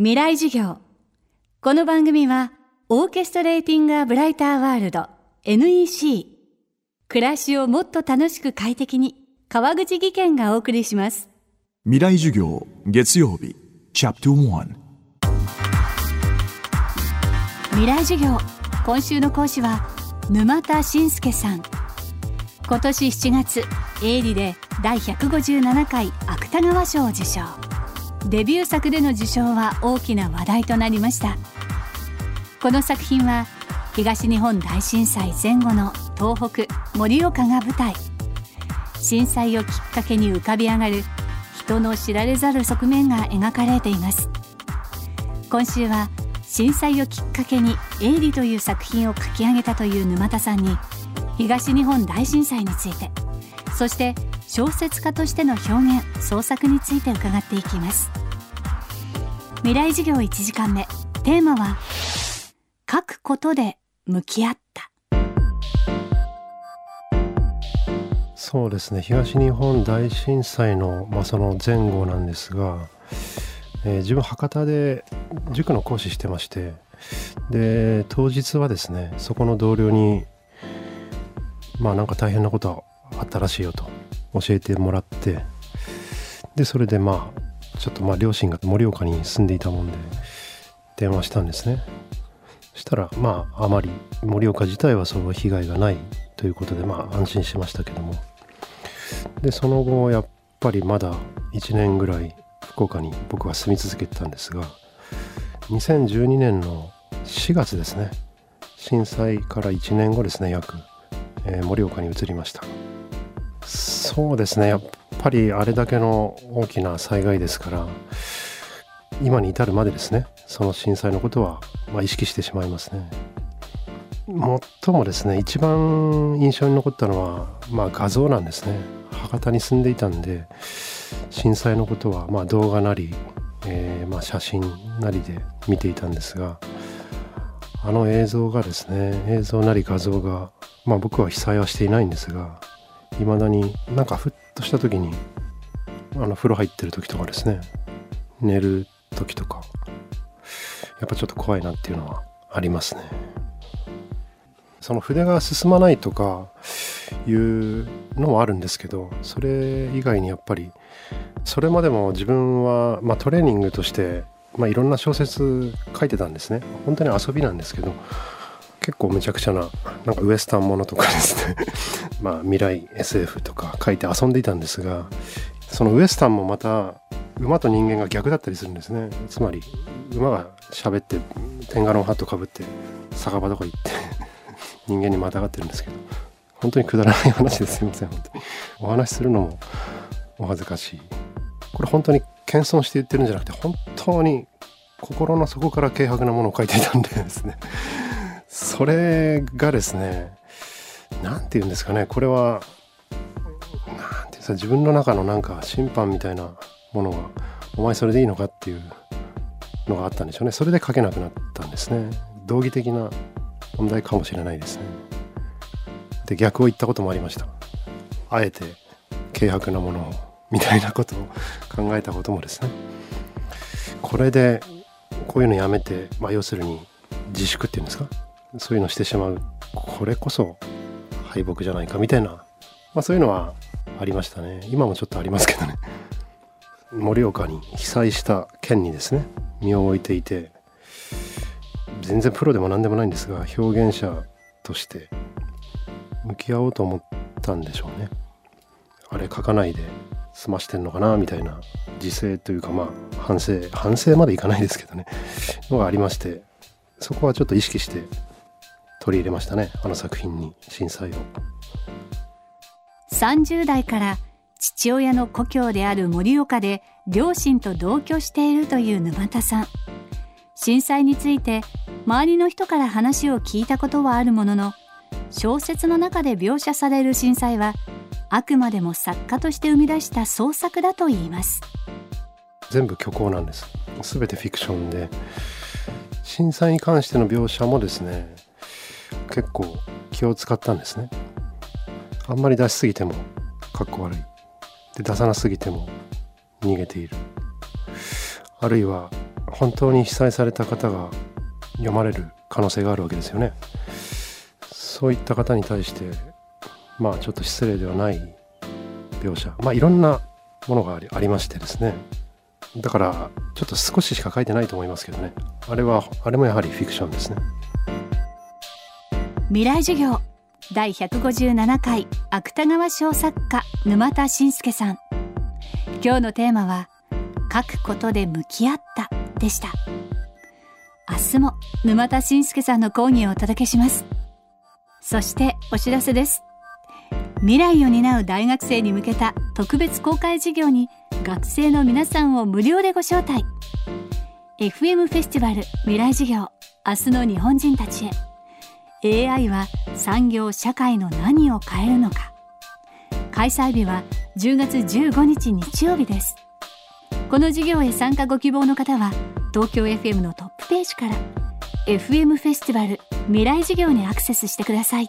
未来授業。この番組はオーケストレーティング・ア・ブライター・ワールド NEC 暮らしをもっと楽しく快適に川口義賢がお送りします。未来授業月曜日チャプター未来授業今週の講師は沼田信介さん。今年7月営利で第157回芥川賞を受賞デビュー作での受賞は大きな話題となりました。この作品は東日本大震災前後の東北盛岡が舞台。震災をきっかけに浮かび上がる人の知られざる側面が描かれています。今週は震災をきっかけに「営利」という作品を書き上げたという沼田さんに東日本大震災についてそして小説家としての表現創作について伺っていきます。未来授業1時間目。テーマは書くことで向き合った。そうですね。東日本大震災の、まあ、その前後なんですが、えー、自分博多で塾の講師してましてで当日はですねそこの同僚にまあなんか大変なことあったらしいよと。教えてもらってでそれでまあちょっとまあ両親が盛岡に住んでいたもんで電話したんですね。そしたらまああまり盛岡自体はその被害がないということでまあ安心しましたけども。でその後やっぱりまだ1年ぐらい福岡に僕は住み続けてたんですが2012年の4月ですね。震災から1年後ですね約。えー、盛岡に移りました。そうですね。やっぱりあれだけの大きな災害ですから今に至るまでですね。その震災のことは、まあ、意識してしまいますね。最もですね一番印象に残ったのは、まあ、画像なんですね。博多に住んでいたんで震災のことは、まあ、動画なり、えー、まあ、写真なりで見ていたんですがあの映像がですね映像なり画像がまあ僕は被災はしていないんですがいまだになんかふっとした時にあの風呂入ってる時とかですね。寝る時とか。やっぱちょっと怖いなっていうのはありますね。その筆が進まないとかいうのもあるんですけどそれ以外にやっぱりそれまでも自分は、まあ、トレーニングとして、まあ、いろんな小説書いてたんですね。本当に遊びなんですけど結構むちゃくちゃななんかウエスタンものとかですね。まあ未来 SF とか書いて遊んでいたんですがそのウエスタンもまた馬と人間が逆だったりするんですね。つまり馬が喋ってテンガロンハットかぶって酒場とか行って人間にまたがってるんですけど本当にくだらない話です。いません。本当に。お話しするのもお恥ずかしい。これ本当に謙遜して言ってるんじゃなくて本当に心の底から軽薄なものを書いていたんでですね。それがですね何て言うんですかね。これは何て言うんですか。自分の中のなんか審判みたいなものがお前それでいいのかっていうのがあったんでしょうね。それで書けなくなったんですね。道義的な問題かもしれないですね。で逆を言ったこともありました。あえて軽薄なものをみたいなことを考えたこともですね。これでこういうのやめて、まあ、要するに自粛っていうんですか。そういうのしてしまう。これこそ敗北じゃないかみたいな、まあ、そういうのはありましたね。今もちょっとありますけどね。盛岡に被災した県にですね身を置いていて全然プロでも何でもないんですが表現者として向き合おうと思ったんでしょうね。あれ書かないで済ましてんのかなみたいな自制というかまあ反省反省までいかないですけどね。のがありましてそこはちょっと意識して取り入れましたねあの作品に震災を。30代から父親の故郷である盛岡で両親と同居しているという沼田さん。震災について周りの人から話を聞いたことはあるものの小説の中で描写される震災はあくまでも作家として生み出した創作だといいます。全部虚構なんです。全てフィクションで。震災に関しての描写もですね結構気を使ったんですね。あんまり出しすぎてもかっこ悪い。で出さなすぎても逃げている。あるいは本当に被災された方が読まれる可能性があるわけですよね。そういった方に対してまあちょっと失礼ではない描写。まあいろんなものがありありましてですね。だからちょっと少ししか書いてないと思いますけどね。あれはあれもやはりフィクションですね。未来授業。第157回芥川賞作家沼田信介さん。今日のテーマは書くことで向き合ったでした。明日も沼田信介さんの講義をお届けします。そしてお知らせです。未来を担う大学生に向けた特別公開授業に学生の皆さんを無料でご招待。FM フェスティバル未来授業明日の日本人たちへ。AI は産業社会の何を変えるのか。開催日は10月15日日曜日です。この授業へ参加ご希望の方は東京 FM のトップページから FM フェスティバル未来授業にアクセスしてください。